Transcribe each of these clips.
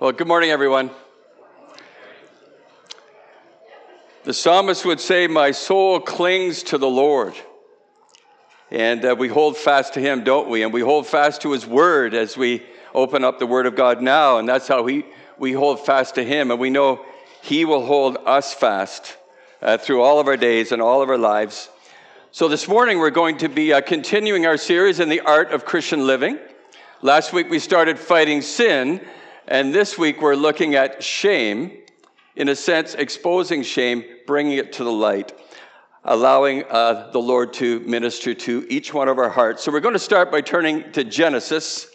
Well, good morning, everyone. The psalmist would say, My soul clings to the Lord. And uh, we hold fast to him, don't we? And we hold fast to his word as we open up the word of God now. And that's how we, we hold fast to him. And we know he will hold us fast uh, through all of our days and all of our lives. So this morning, we're going to be uh, continuing our series in the art of Christian living. Last week, we started fighting sin. And this week we're looking at shame, in a sense, exposing shame, bringing it to the light, allowing uh, the Lord to minister to each one of our hearts. So we're going to start by turning to Genesis.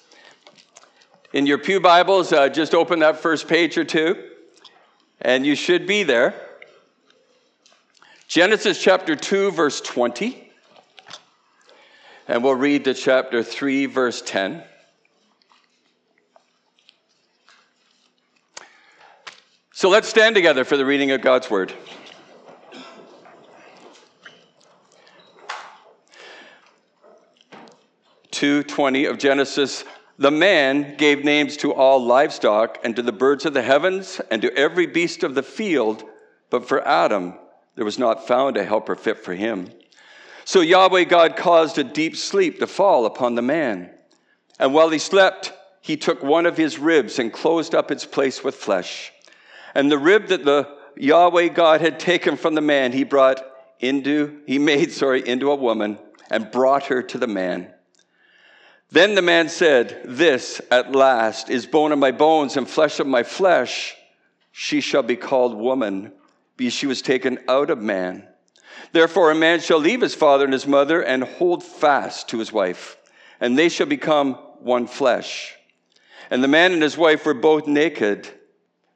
In your Pew Bibles, uh, just open that first page or two, and you should be there. Genesis chapter 2, verse 20. And we'll read to chapter 3, verse 10. So let's stand together for the reading of God's word. Two twenty of Genesis. The man gave names to all livestock and to the birds of the heavens and to every beast of the field, but for Adam there was not found a helper fit for him. So Yahweh God caused a deep sleep to fall upon the man. And while he slept, he took one of his ribs and closed up its place with flesh. And the rib that the Yahweh God had taken from the man, he brought into, he made, sorry, into a woman and brought her to the man. Then the man said, This at last is bone of my bones and flesh of my flesh. She shall be called woman, because she was taken out of man. Therefore, a man shall leave his father and his mother and hold fast to his wife, and they shall become one flesh. And the man and his wife were both naked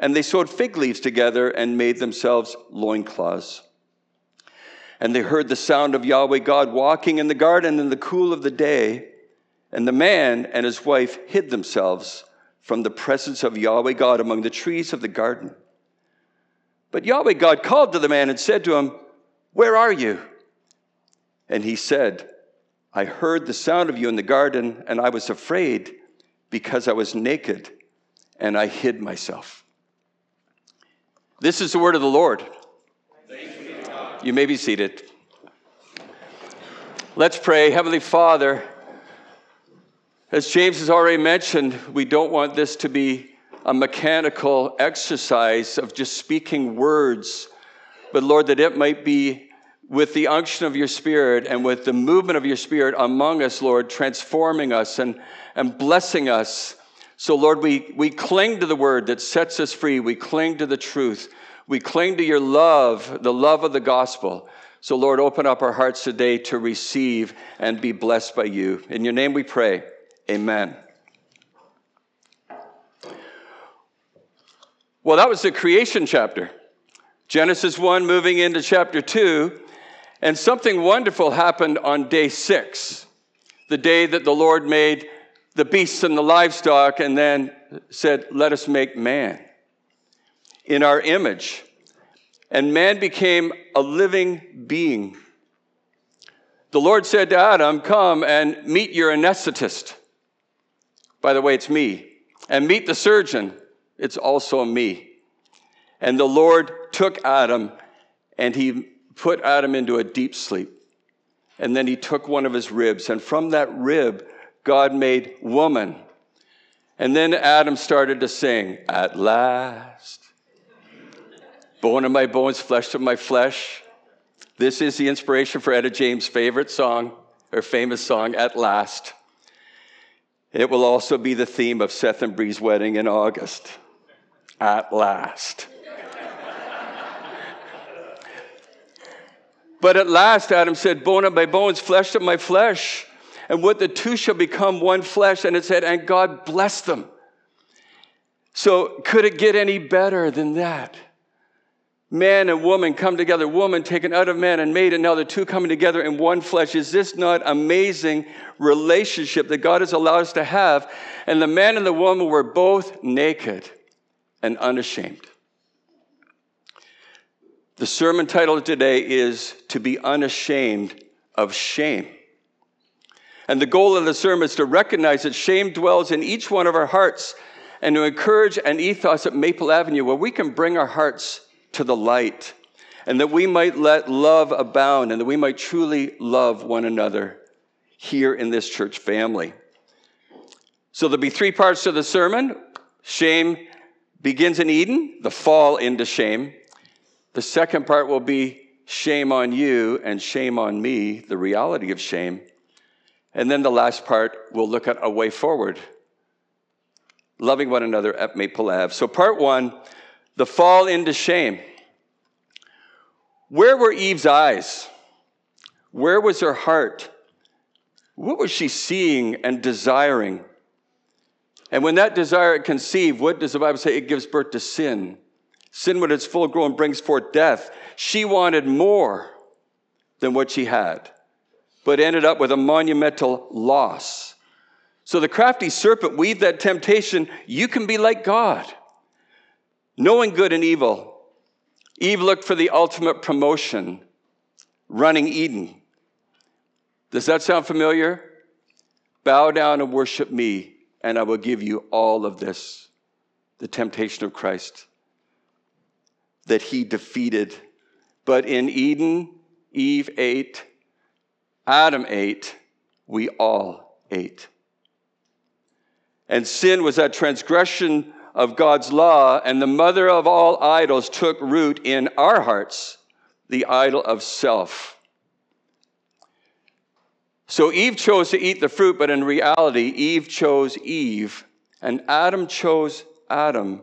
and they sewed fig leaves together and made themselves loincloths. And they heard the sound of Yahweh God walking in the garden in the cool of the day. And the man and his wife hid themselves from the presence of Yahweh God among the trees of the garden. But Yahweh God called to the man and said to him, Where are you? And he said, I heard the sound of you in the garden, and I was afraid because I was naked, and I hid myself. This is the word of the Lord. You may be seated. Let's pray. Heavenly Father, as James has already mentioned, we don't want this to be a mechanical exercise of just speaking words, but Lord, that it might be with the unction of your Spirit and with the movement of your Spirit among us, Lord, transforming us and, and blessing us so, Lord, we, we cling to the word that sets us free. We cling to the truth. We cling to your love, the love of the gospel. So, Lord, open up our hearts today to receive and be blessed by you. In your name we pray. Amen. Well, that was the creation chapter. Genesis 1 moving into chapter 2. And something wonderful happened on day six, the day that the Lord made the beasts and the livestock, and then said, Let us make man in our image. And man became a living being. The Lord said to Adam, Come and meet your anesthetist. By the way, it's me. And meet the surgeon. It's also me. And the Lord took Adam and he put Adam into a deep sleep. And then he took one of his ribs. And from that rib, God made woman. And then Adam started to sing, At last. bone of my bones, flesh of my flesh. This is the inspiration for Etta James' favorite song, her famous song, At Last. It will also be the theme of Seth and Bree's wedding in August. At last. but at last, Adam said, Bone of my bones, flesh of my flesh. And what the two shall become one flesh. And it said, And God blessed them. So, could it get any better than that? Man and woman come together, woman taken out of man and made, and now the two coming together in one flesh. Is this not amazing relationship that God has allowed us to have? And the man and the woman were both naked and unashamed. The sermon title today is To Be Unashamed of Shame. And the goal of the sermon is to recognize that shame dwells in each one of our hearts and to encourage an ethos at Maple Avenue where we can bring our hearts to the light, and that we might let love abound, and that we might truly love one another here in this church family. So there'll be three parts to the sermon. Shame begins in Eden, the fall into shame. The second part will be shame on you and shame on me, the reality of shame. And then the last part, we'll look at a way forward, loving one another at Maple Ave. So, part one the fall into shame. Where were Eve's eyes? Where was her heart? What was she seeing and desiring? And when that desire conceived, what does the Bible say? It gives birth to sin. Sin, when it's full grown, brings forth death. She wanted more than what she had, but ended up with a monumental loss. So the crafty serpent weaved that temptation you can be like God knowing good and evil, Eve looked for the ultimate promotion, running Eden. Does that sound familiar? Bow down and worship me, and I will give you all of this the temptation of Christ that he defeated. But in Eden, Eve ate, Adam ate, we all ate. And sin was that transgression of God's law, and the mother of all idols took root in our hearts, the idol of self. So Eve chose to eat the fruit, but in reality, Eve chose Eve, and Adam chose Adam.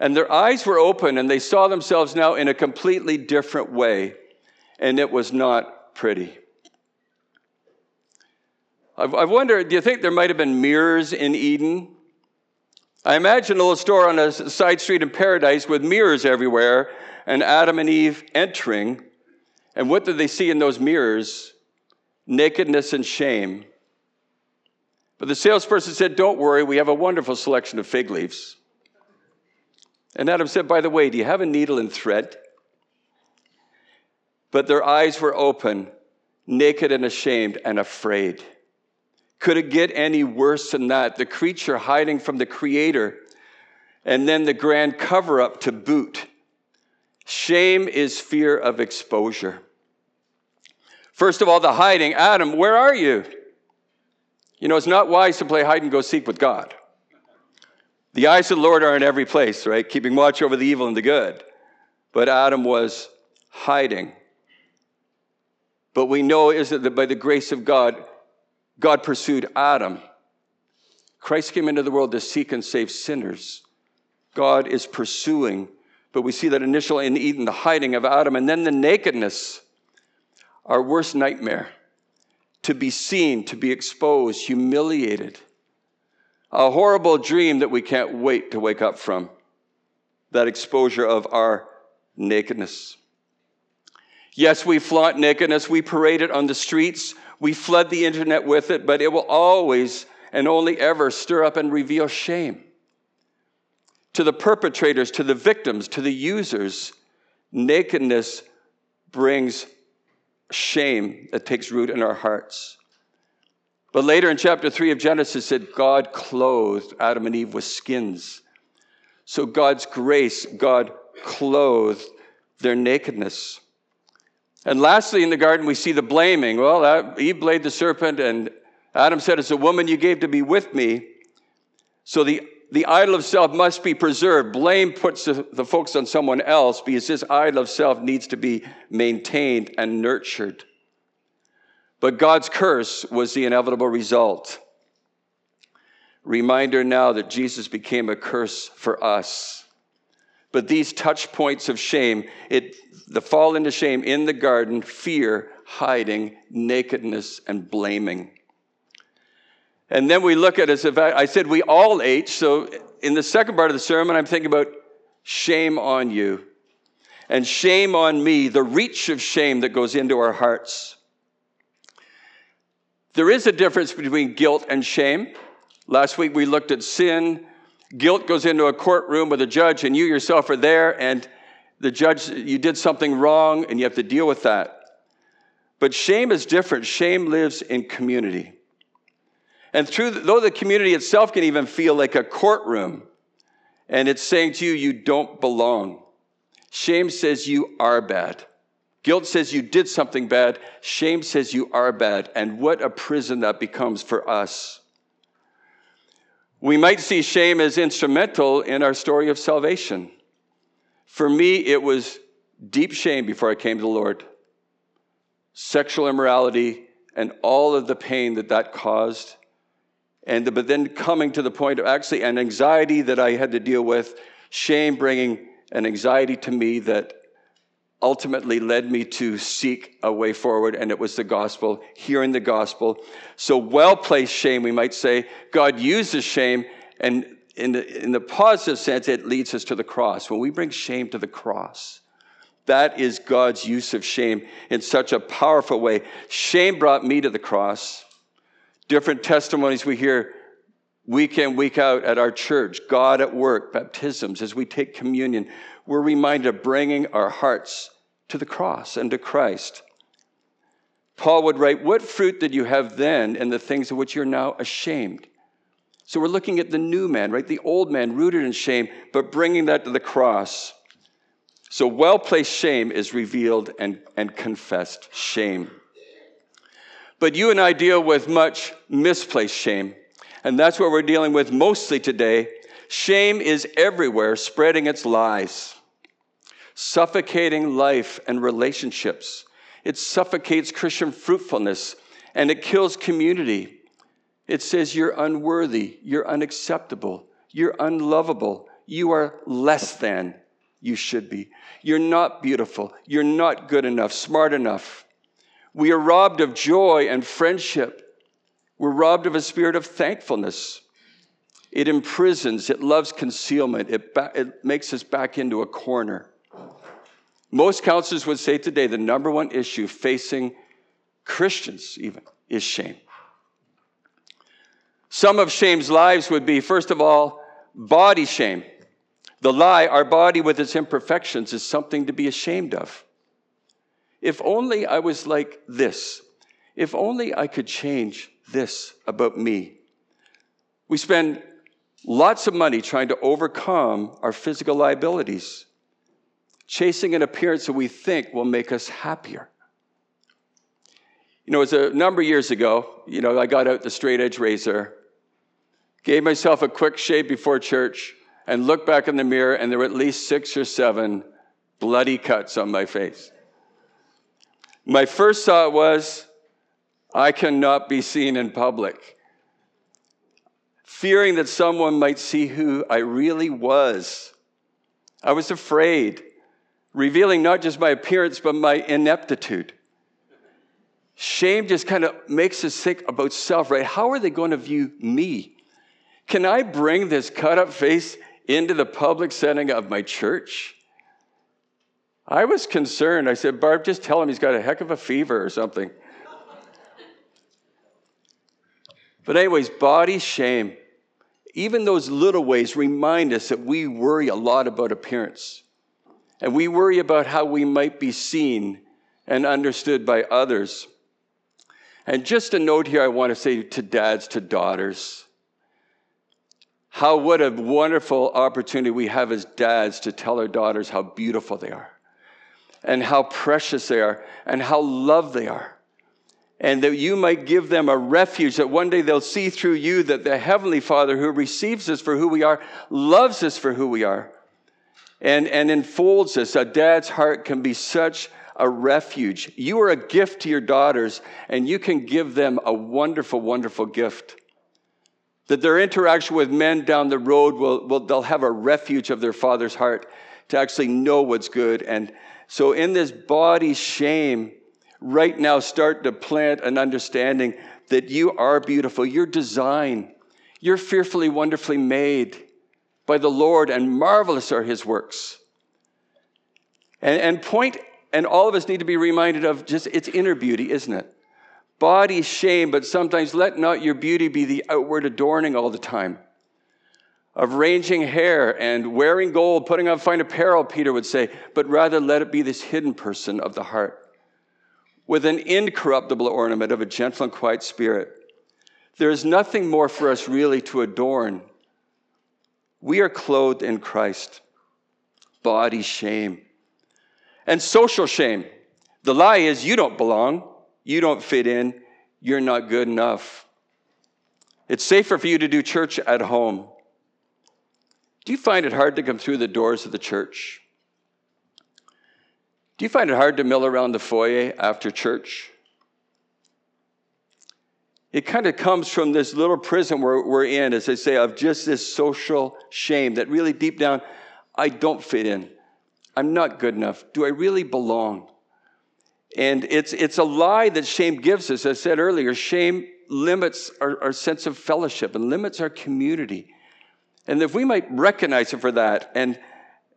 And their eyes were open, and they saw themselves now in a completely different way, and it was not pretty. I've wondered, do you think there might have been mirrors in Eden? I imagine a little store on a side street in paradise with mirrors everywhere and Adam and Eve entering. And what did they see in those mirrors? Nakedness and shame. But the salesperson said, Don't worry, we have a wonderful selection of fig leaves. And Adam said, By the way, do you have a needle and thread? But their eyes were open, naked and ashamed and afraid. Could it get any worse than that? The creature hiding from the creator, and then the grand cover up to boot. Shame is fear of exposure. First of all, the hiding. Adam, where are you? You know, it's not wise to play hide and go seek with God. The eyes of the Lord are in every place, right? Keeping watch over the evil and the good. But Adam was hiding. But we know is that by the grace of God, God pursued Adam. Christ came into the world to seek and save sinners. God is pursuing, but we see that initially in Eden, the hiding of Adam, and then the nakedness, our worst nightmare to be seen, to be exposed, humiliated. A horrible dream that we can't wait to wake up from. That exposure of our nakedness. Yes, we flaunt nakedness, we parade it on the streets, we flood the internet with it, but it will always and only ever stir up and reveal shame. To the perpetrators, to the victims, to the users, nakedness brings shame that takes root in our hearts. But later in chapter 3 of Genesis, it said God clothed Adam and Eve with skins. So God's grace, God clothed their nakedness. And lastly, in the garden, we see the blaming. Well, uh, Eve blamed the serpent, and Adam said, It's a woman you gave to be with me. So the the idol of self must be preserved. Blame puts the, the focus on someone else because this idol of self needs to be maintained and nurtured. But God's curse was the inevitable result. Reminder now that Jesus became a curse for us. But these touch points of shame, it, the fall into shame in the garden, fear, hiding, nakedness, and blaming. And then we look at as if I, said we all ate. So in the second part of the sermon, I'm thinking about shame on you and shame on me, the reach of shame that goes into our hearts. There is a difference between guilt and shame. Last week we looked at sin. Guilt goes into a courtroom with a judge, and you yourself are there, and the judge, you did something wrong, and you have to deal with that. But shame is different. Shame lives in community. And through, though the community itself can even feel like a courtroom, and it's saying to you, you don't belong. Shame says you are bad. Guilt says you did something bad. Shame says you are bad. And what a prison that becomes for us. We might see shame as instrumental in our story of salvation. For me, it was deep shame before I came to the Lord. Sexual immorality and all of the pain that that caused. And but then coming to the point of actually an anxiety that I had to deal with, shame bringing an anxiety to me that ultimately led me to seek a way forward, and it was the gospel, hearing the gospel. So, well placed shame, we might say. God uses shame, and in the, in the positive sense, it leads us to the cross. When we bring shame to the cross, that is God's use of shame in such a powerful way. Shame brought me to the cross. Different testimonies we hear week in, week out at our church, God at work, baptisms, as we take communion, we're reminded of bringing our hearts to the cross and to Christ. Paul would write, What fruit did you have then in the things of which you're now ashamed? So we're looking at the new man, right? The old man rooted in shame, but bringing that to the cross. So well placed shame is revealed and, and confessed shame. But you and I deal with much misplaced shame. And that's what we're dealing with mostly today. Shame is everywhere, spreading its lies, suffocating life and relationships. It suffocates Christian fruitfulness and it kills community. It says you're unworthy, you're unacceptable, you're unlovable, you are less than you should be. You're not beautiful, you're not good enough, smart enough. We are robbed of joy and friendship we're robbed of a spirit of thankfulness. It imprisons, it loves concealment, it, ba- it makes us back into a corner. Most counselors would say today the number one issue facing Christians, even, is shame. Some of shame's lives would be, first of all, body shame. The lie, our body with its imperfections, is something to be ashamed of. If only I was like this. If only I could change this about me. We spend lots of money trying to overcome our physical liabilities, chasing an appearance that we think will make us happier. You know, it was a number of years ago, you know, I got out the straight edge razor, gave myself a quick shave before church, and looked back in the mirror, and there were at least six or seven bloody cuts on my face. My first thought was, I cannot be seen in public. Fearing that someone might see who I really was. I was afraid, revealing not just my appearance, but my ineptitude. Shame just kind of makes us think about self, right? How are they going to view me? Can I bring this cut up face into the public setting of my church? I was concerned. I said, Barb, just tell him he's got a heck of a fever or something. But, anyways, body shame, even those little ways remind us that we worry a lot about appearance. And we worry about how we might be seen and understood by others. And just a note here I want to say to dads, to daughters. How what a wonderful opportunity we have as dads to tell our daughters how beautiful they are and how precious they are and how loved they are. and that you might give them a refuge, that one day they'll see through you that the Heavenly Father who receives us for who we are loves us for who we are and, and enfolds us. A dad's heart can be such a refuge. You are a gift to your daughters, and you can give them a wonderful, wonderful gift. That their interaction with men down the road will, will they'll have a refuge of their father's heart to actually know what's good. And so in this body shame, right now start to plant an understanding that you are beautiful. You're designed. You're fearfully, wonderfully made by the Lord, and marvelous are his works. And, and point, and all of us need to be reminded of just its inner beauty, isn't it? Body shame, but sometimes let not your beauty be the outward adorning all the time. Of ranging hair and wearing gold, putting on fine apparel, Peter would say, but rather let it be this hidden person of the heart with an incorruptible ornament of a gentle and quiet spirit. There is nothing more for us really to adorn. We are clothed in Christ. Body shame. And social shame. The lie is you don't belong, you don't fit in, you're not good enough. It's safer for you to do church at home. Do you find it hard to come through the doors of the church? Do you find it hard to mill around the foyer after church? It kind of comes from this little prison we're, we're in, as I say, of just this social shame that really deep down, I don't fit in. I'm not good enough. Do I really belong? And it's, it's a lie that shame gives us. As I said earlier, shame limits our, our sense of fellowship and limits our community. And if we might recognize it for that and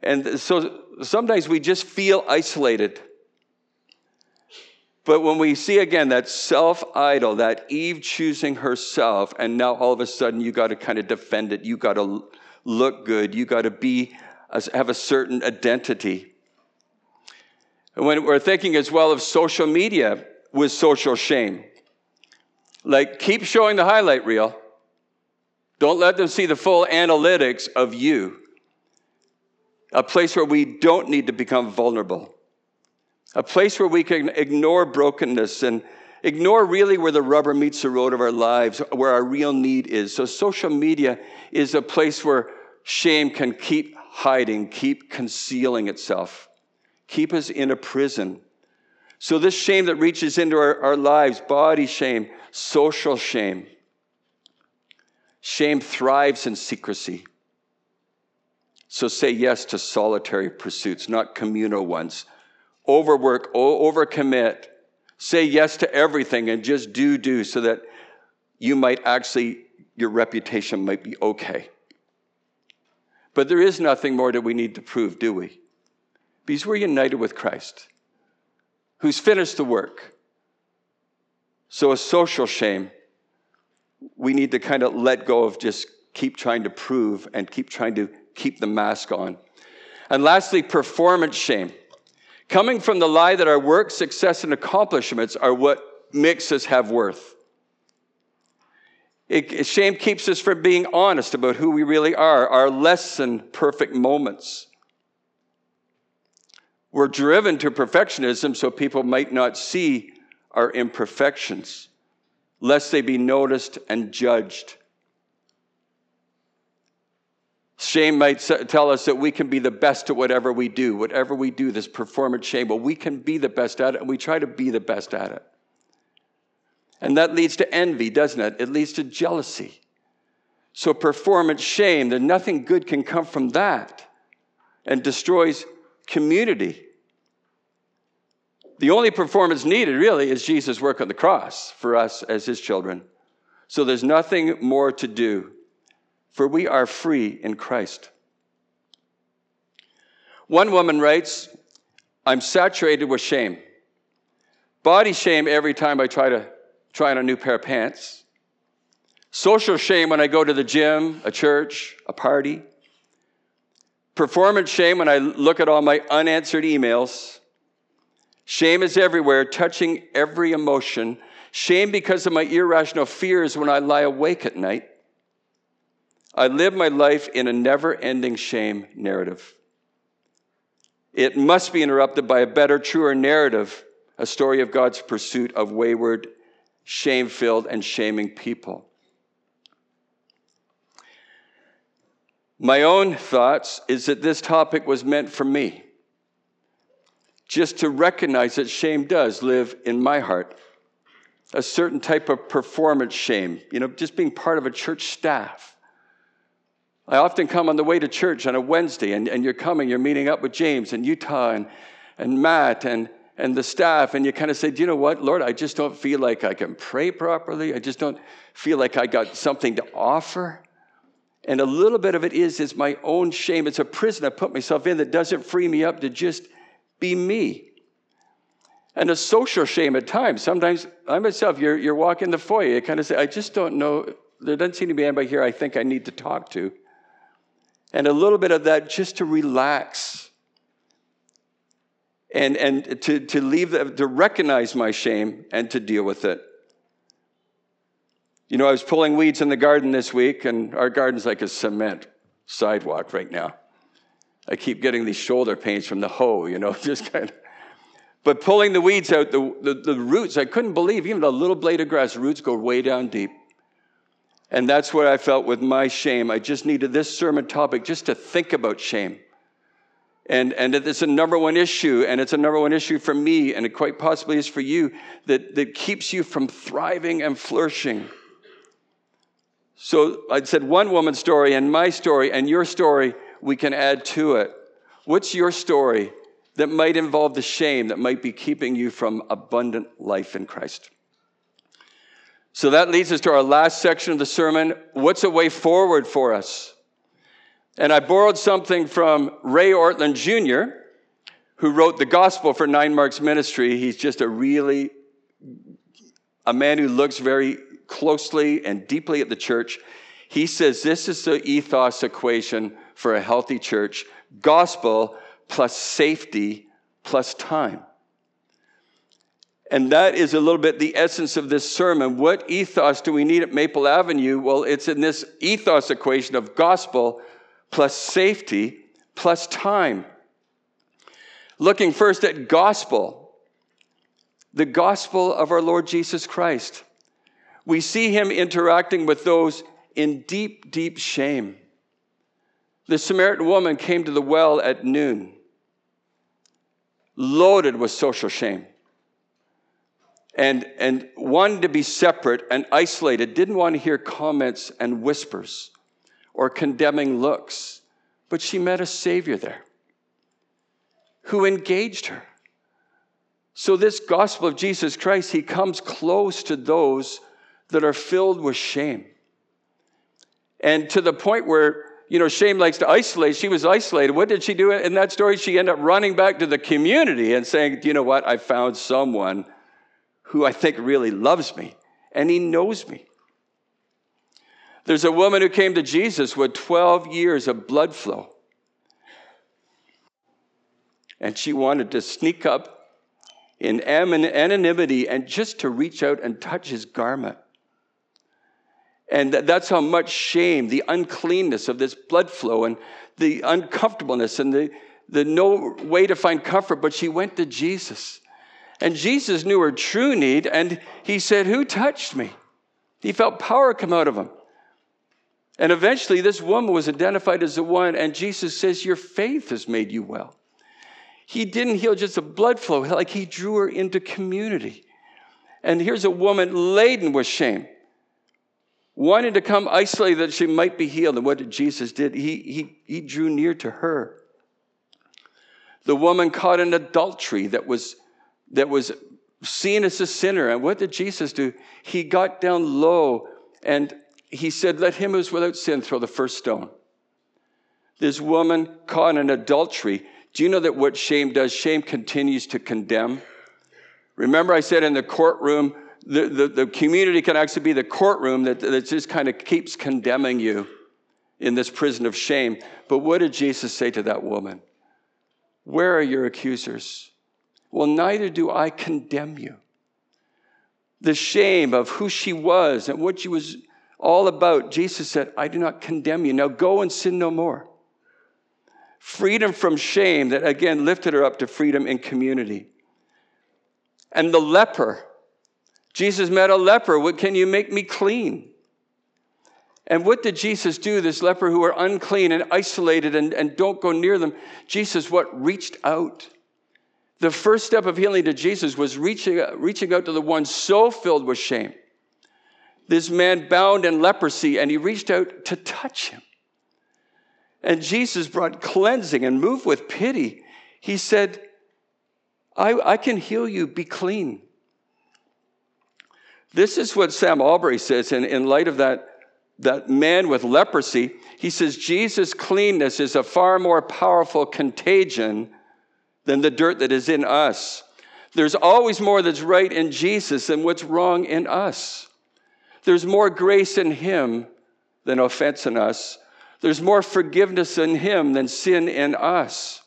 and so sometimes we just feel isolated. But when we see again that self idol, that Eve choosing herself, and now all of a sudden you got to kind of defend it, you got to look good, you got to be have a certain identity. And when we're thinking as well of social media with social shame, like keep showing the highlight reel. Don't let them see the full analytics of you a place where we don't need to become vulnerable, a place where we can ignore brokenness and ignore really where the rubber meets the road of our lives, where our real need is. So, social media is a place where shame can keep hiding, keep concealing itself, keep us in a prison. So, this shame that reaches into our, our lives body shame, social shame shame thrives in secrecy. So say yes to solitary pursuits, not communal ones. Overwork, overcommit. Say yes to everything and just do, do, so that you might actually, your reputation might be okay. But there is nothing more that we need to prove, do we? Because we're united with Christ, who's finished the work. So, a social shame, we need to kind of let go of just keep trying to prove and keep trying to keep the mask on. And lastly, performance shame. Coming from the lie that our work, success, and accomplishments are what makes us have worth. It, shame keeps us from being honest about who we really are, our less than perfect moments. We're driven to perfectionism so people might not see our imperfections, lest they be noticed and judged. Shame might tell us that we can be the best at whatever we do. Whatever we do, this performance shame, well, we can be the best at it, and we try to be the best at it. And that leads to envy, doesn't it? It leads to jealousy. So, performance shame, that nothing good can come from that and destroys community. The only performance needed, really, is Jesus' work on the cross for us as his children. So, there's nothing more to do for we are free in Christ. One woman writes, I'm saturated with shame. Body shame every time I try to try on a new pair of pants. Social shame when I go to the gym, a church, a party. Performance shame when I look at all my unanswered emails. Shame is everywhere, touching every emotion. Shame because of my irrational fears when I lie awake at night. I live my life in a never ending shame narrative. It must be interrupted by a better, truer narrative, a story of God's pursuit of wayward shame filled, and shaming people. My own thoughts is that this topic was meant for me. Just to recognize that shame does live in my heart. A certain type of performance shame, you know, just being part of a church staff. I often come on the way to church on a Wednesday, and, and you're coming, you're meeting up with James and Utah and, and Matt and, and the staff, and you kind of say, Do you know what, Lord, I just don't feel like I can pray properly. I just don't feel like I got something to offer. And a little bit of it is, is my own shame. It's a prison I put myself in that doesn't free me up to just be me. And a social shame at times. Sometimes I myself, you're, you're walking the foyer, you kind of say, I just don't know. There doesn't seem to be anybody here I think I need to talk to. And a little bit of that just to relax and, and to, to leave, to recognize my shame and to deal with it. You know, I was pulling weeds in the garden this week, and our garden's like a cement sidewalk right now. I keep getting these shoulder pains from the hoe, you know, just kind of. But pulling the weeds out, the, the, the, roots, I couldn't believe, even the little blade of grass, roots go way down deep. And that's what I felt with my shame. I just needed this sermon topic just to think about shame. And, and it's a number one issue, and it's a number one issue for me, and it quite possibly is for you, that, that keeps you from thriving and flourishing. So I said one woman's story and my story and your story, we can add to it. What's your story that might involve the shame that might be keeping you from abundant life in Christ? So that leads us to our last section of the sermon. What's a way forward for us? And I borrowed something from Ray Ortlund Jr., who wrote the gospel for Nine Marks Ministry. He's just a really, a man who looks very closely and deeply at the church, he says this is the ethos equation for a healthy church gospel plus safety plus time. And that is a little bit the essence of this sermon. What ethos do we need at Maple Avenue? Well, it's in this ethos equation of gospel plus safety plus time. Looking first at gospel, the gospel of our Lord Jesus Christ we see him interacting with those in deep, deep shame. The Samaritan woman came to the well at noon, loaded with social shame, and, and wanted to be separate and isolated, didn't want to hear comments and whispers or condemning looks. But she met a Savior there who engaged her. So, this gospel of Jesus Christ, he comes close to those that are filled with shame. And to the point where, you know, shame likes to isolate. She was isolated. What did she do in that story? She ended up running back to the community and saying, you know what? I found someone who I think really loves me and he knows me. There's a woman who came to Jesus with 12 years of blood flow. And she wanted to sneak up in anonymity and just to reach out and touch his garment. And that's how much shame, the uncleanness of this blood flow, and the uncomfortableness, and the, the no way to find comfort. But she went to Jesus. And Jesus knew her true need, and he said, Who touched me? He felt power come out of him. And eventually, this woman was identified as the one, and Jesus says, Your faith has made you well. He didn't heal just a blood flow, like he drew her into community. And here's a woman laden with shame wanting to come isolated that she might be healed. And what did Jesus did? He, he, he drew near to her. The woman caught in adultery that was, that was seen as a sinner. And what did Jesus do? He got down low and he said, Let him who's without sin throw the first stone. This woman caught in adultery. Do you know that what shame does? Shame continues to condemn. Remember, I said in the courtroom, the, the, the community can actually be the courtroom that, that just kind of keeps condemning you in this prison of shame. But what did Jesus say to that woman? Where are your accusers? Well, neither do I condemn you. The shame of who she was and what she was all about, Jesus said, I do not condemn you. Now go and sin no more. Freedom from shame that again lifted her up to freedom in community. And the leper, Jesus met a leper. What can you make me clean? And what did Jesus do? This leper who were unclean and isolated and, and don't go near them. Jesus, what? Reached out. The first step of healing to Jesus was reaching, reaching out to the one so filled with shame. This man bound in leprosy, and he reached out to touch him. And Jesus brought cleansing and moved with pity. He said, I, I can heal you, be clean. This is what Sam Allberry says in, in light of that, that man with leprosy. He says, Jesus' cleanness is a far more powerful contagion than the dirt that is in us. There's always more that's right in Jesus than what's wrong in us. There's more grace in Him than offense in us. There's more forgiveness in Him than sin in us.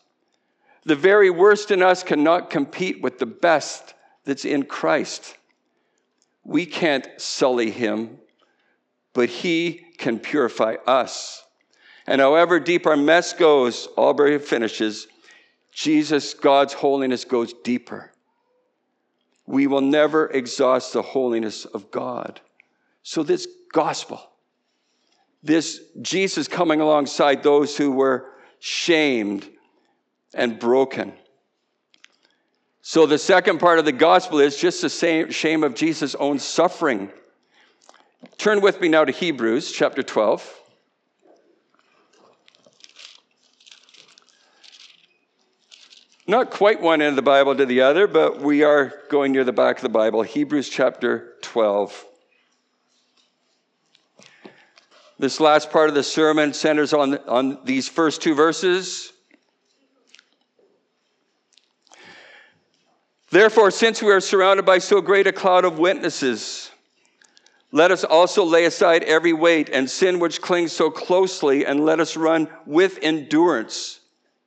The very worst in us cannot compete with the best that's in Christ. We can't sully Him, but He can purify us. And however deep our mess goes, Allberry finishes, Jesus, God's holiness goes deeper. We will never exhaust the holiness of God. So, this gospel, this Jesus coming alongside those who were shamed and broken. So, the second part of the gospel is just the same shame of Jesus' own suffering. Turn with me now to Hebrews chapter 12. Not quite one end of the Bible to the other, but we are going near the back of the Bible. Hebrews chapter 12. This last part of the sermon centers on, on these first two verses. Therefore, since we are surrounded by so great a cloud of witnesses, let us also lay aside every weight and sin which clings so closely, and let us run with endurance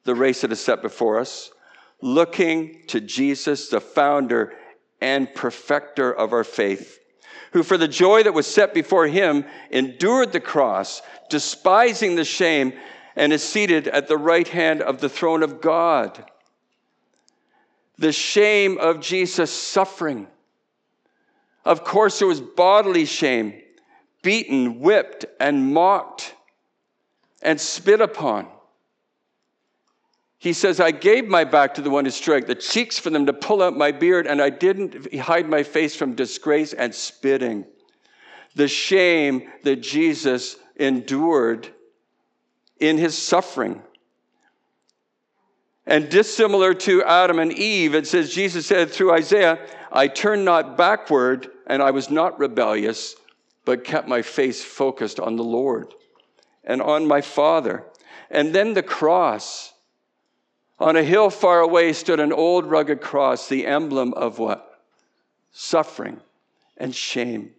the race that is set before us, looking to Jesus, the founder and perfecter of our faith who for the joy that was set before him endured the cross, despising the shame, and is seated at the right hand of the throne of God. The shame of Jesus' suffering. Of course, there was bodily shame, beaten, whipped, and mocked, and spit upon. He says, I gave my back to the one who struck, the cheeks for them to pull out my beard, and I didn't hide my face from disgrace and spitting. The shame that Jesus endured in his suffering. And dissimilar to Adam and Eve, it says, Jesus said through Isaiah, I turned not backward, and I was not rebellious, but kept my face focused on the Lord and on my Father. And then the cross on a hill far away stood an old rugged cross, the emblem of what? Suffering and shame.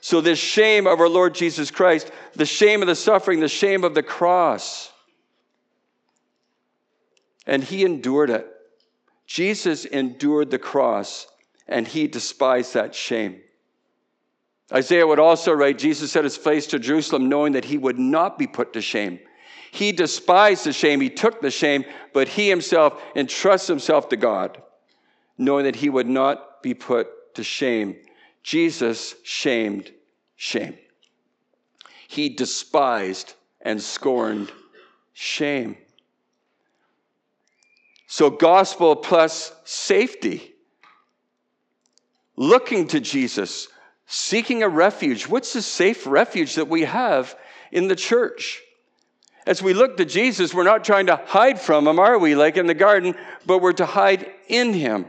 So, this shame of our Lord Jesus Christ, the shame of the suffering, the shame of the cross, and he endured it. Jesus endured the cross and he despised that shame. Isaiah would also write Jesus set his face to Jerusalem knowing that he would not be put to shame. He despised the shame. He took the shame, but he himself entrusts himself to God, knowing that he would not be put to shame. Jesus shamed shame. He despised and scorned shame. So, gospel plus safety. Looking to Jesus, seeking a refuge. What's the safe refuge that we have in the church? As we look to Jesus, we're not trying to hide from him, are we? Like in the garden, but we're to hide in him.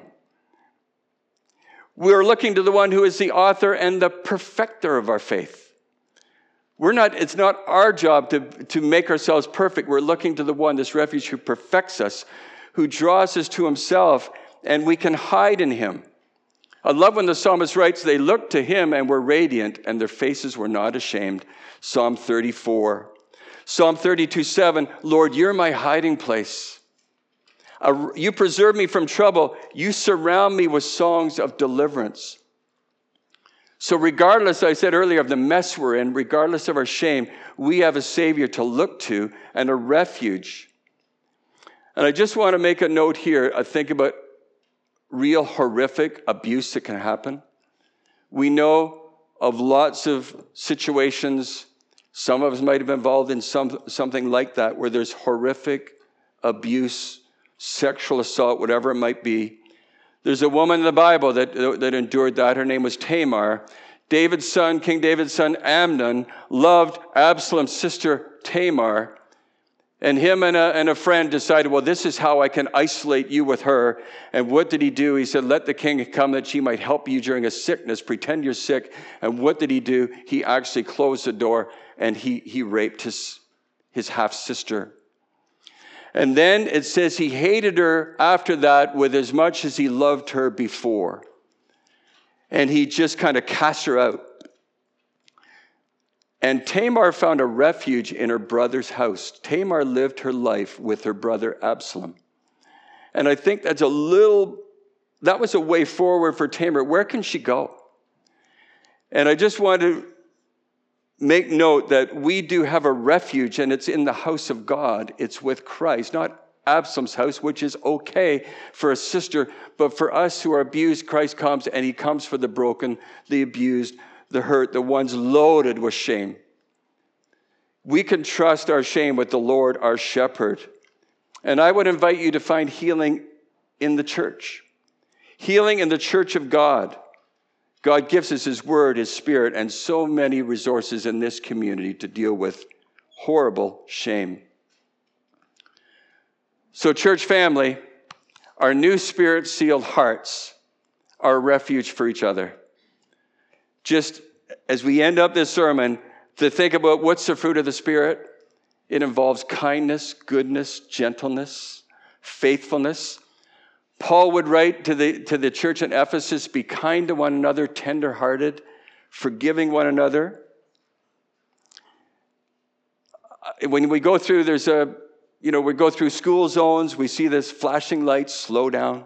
We're looking to the one who is the author and the perfecter of our faith. We're not, it's not our job to, to make ourselves perfect. We're looking to the one, this refuge, who perfects us, who draws us to himself, and we can hide in him. I love when the psalmist writes, They looked to him and were radiant, and their faces were not ashamed. Psalm 34. Psalm 32 7, Lord, you're my hiding place. You preserve me from trouble. You surround me with songs of deliverance. So, regardless, I said earlier, of the mess we're in, regardless of our shame, we have a Savior to look to and a refuge. And I just want to make a note here. I think about real horrific abuse that can happen. We know of lots of situations. Some of us might have been involved in some, something like that, where there's horrific abuse, sexual assault, whatever it might be. There's a woman in the Bible that, that endured that. Her name was Tamar. David's son, King David's son Amnon, loved Absalom's sister Tamar. And him and a, and a friend decided, well, this is how I can isolate you with her. And what did he do? He said, let the king come that she might help you during a sickness. Pretend you're sick. And what did he do? He actually closed the door and he, he raped his, his half sister. And then it says he hated her after that with as much as he loved her before. And he just kind of cast her out. And Tamar found a refuge in her brother's house. Tamar lived her life with her brother Absalom. And I think that's a little, that was a way forward for Tamar. Where can she go? And I just want to make note that we do have a refuge, and it's in the house of God. It's with Christ, not Absalom's house, which is okay for a sister, but for us who are abused, Christ comes and he comes for the broken, the abused, the hurt, the ones loaded with shame. We can trust our shame with the Lord, our shepherd. And I would invite you to find healing in the church, healing in the church of God. God gives us His Word, His Spirit, and so many resources in this community to deal with horrible shame. So, church family, our new spirit sealed hearts are a refuge for each other just as we end up this sermon, to think about what's the fruit of the Spirit. It involves kindness, goodness, gentleness, faithfulness. Paul would write to the, to the church in Ephesus be kind to one another, tenderhearted, forgiving one another. Uh, when we go through, there's a, you know, we go through school zones, we see this flashing lights, slow down.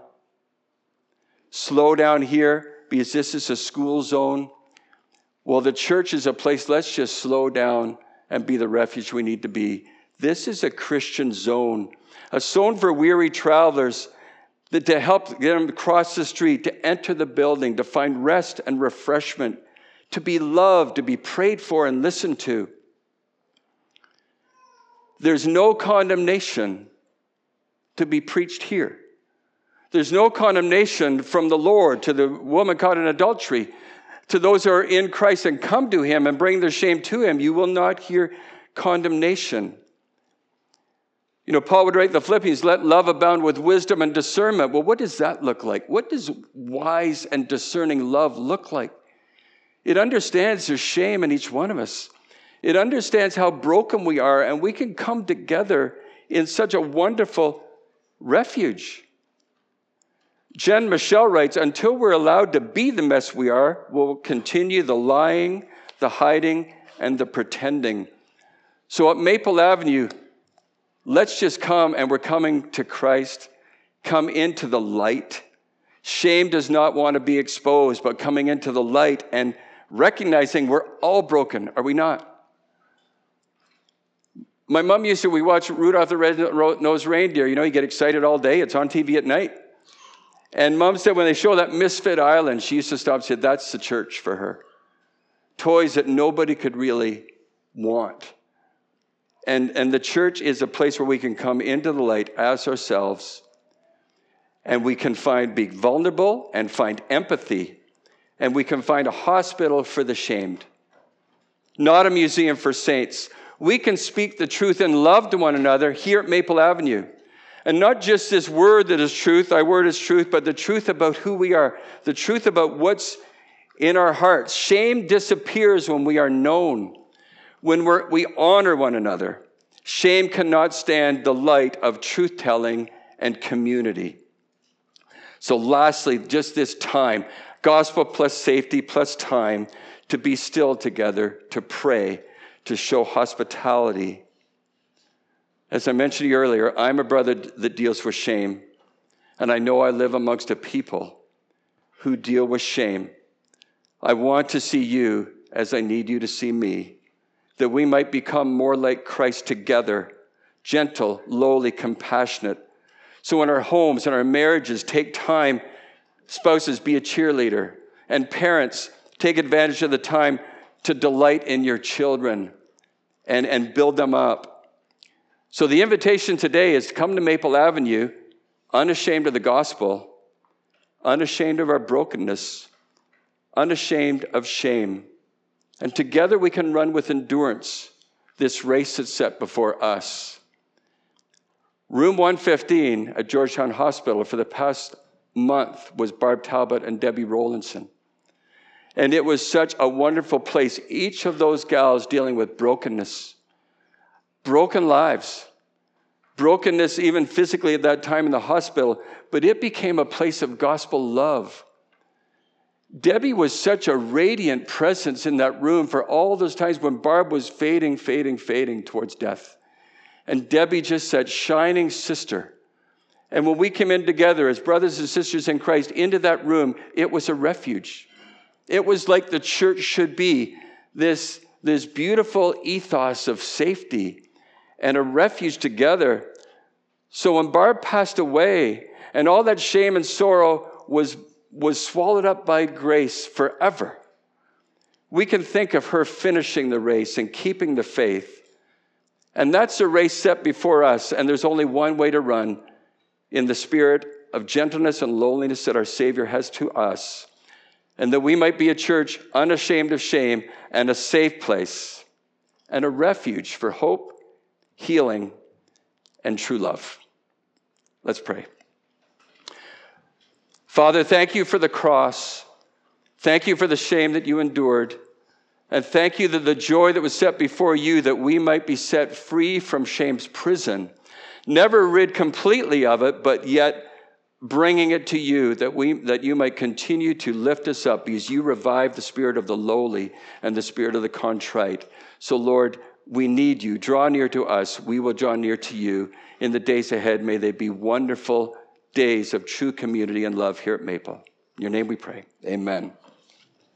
Slow down here because this is a school zone. Well, the church is a place, let's just slow down and be the refuge we need to be. This is a Christian zone, a zone for weary travelers to help get them across the street, to enter the building, to find rest and refreshment, to be loved, to be prayed for and listened to. There's no condemnation to be preached here. There's no condemnation from the Lord to the woman caught in adultery to those who are in Christ and come to him and bring their shame to him, you will not hear condemnation. You know, Paul would write the Philippians, let love abound with wisdom and discernment. Well, what does that look like? What does wise and discerning love look like? It understands there's shame in each one of us. It understands how broken we are, and we can come together in such a wonderful refuge. Jen Michelle writes, until we're allowed to be the mess we are, we'll continue the lying, the hiding, and the pretending. So at Maple Avenue, let's just come and we're coming to Christ, come into the light. Shame does not want to be exposed, but coming into the light and recognizing we're all broken, are we not? My mom used to, we watch Rudolph the Red-Nosed Reindeer. You know, you get excited all day. It's on TV at night. And mom said when they show that Misfit Island, she used to stop and say, That's the church for her. Toys that nobody could really want. And, and the church is a place where we can come into the light as ourselves and we can find be vulnerable and find empathy and we can find a hospital for the shamed not a museum for saints we can speak the truth and love to one another here at maple avenue and not just this word that is truth, thy word is truth, but the truth about who we are, the truth about what's in our hearts. Shame disappears when we are known, when we're, we honor one another. Shame cannot stand the light of truth telling and community. So, lastly, just this time gospel plus safety plus time to be still together, to pray, to show hospitality as I mentioned earlier, I'm a brother that deals with shame, and I know I live amongst a people who deal with shame. I want to see you as I need you to see me, that we might become more like Christ together, gentle, lowly, compassionate. So in our homes and our marriages, take time, spouses, be a cheerleader, and parents, take advantage of the time to delight in your children and, and build them up. So the invitation today is to come to Maple Avenue, unashamed of the gospel, unashamed of our brokenness, unashamed of shame. And together we can run with endurance this race that's set before us. Room 115 at Georgetown Hospital for the past month was Barb Talbot and Debbie Rowlandson. And it was such a wonderful place. Each of those gals dealing with brokenness, broken lives, brokenness even physically at that time in the hospital, but it became a place of gospel love. Debbie was such a radiant presence in that room for all those times when Barb was fading, fading, fading towards death. And Debbie just said, shining sister. And when we came in together as brothers and sisters in Christ into that room, it was a refuge. It was like the church should be this, this beautiful ethos of safety and a refuge together. So when Barb passed away and all that shame and sorrow was, was swallowed up by grace forever, we can think of her finishing the race and keeping the faith and that's a race set before us, and there's only one way to run in the spirit of gentleness and lowliness that our Savior has to us, and that we might be a church unashamed of shame and a safe place and a refuge for hope, healing, and true love. Let's pray. Father, thank you for the cross. Thank you for the shame that you endured. And thank you that the joy that was set before you, that we might be set free from shame's prison, never rid completely of it, but yet bringing it to you, that, we, that you might continue to lift us up because you revive the spirit of the lowly and the spirit of the contrite. So, Lord, we need you. Draw near to us. We will draw near to you. In the days ahead, may they be wonderful days of true community and love here at Maple. In your name we pray. Amen.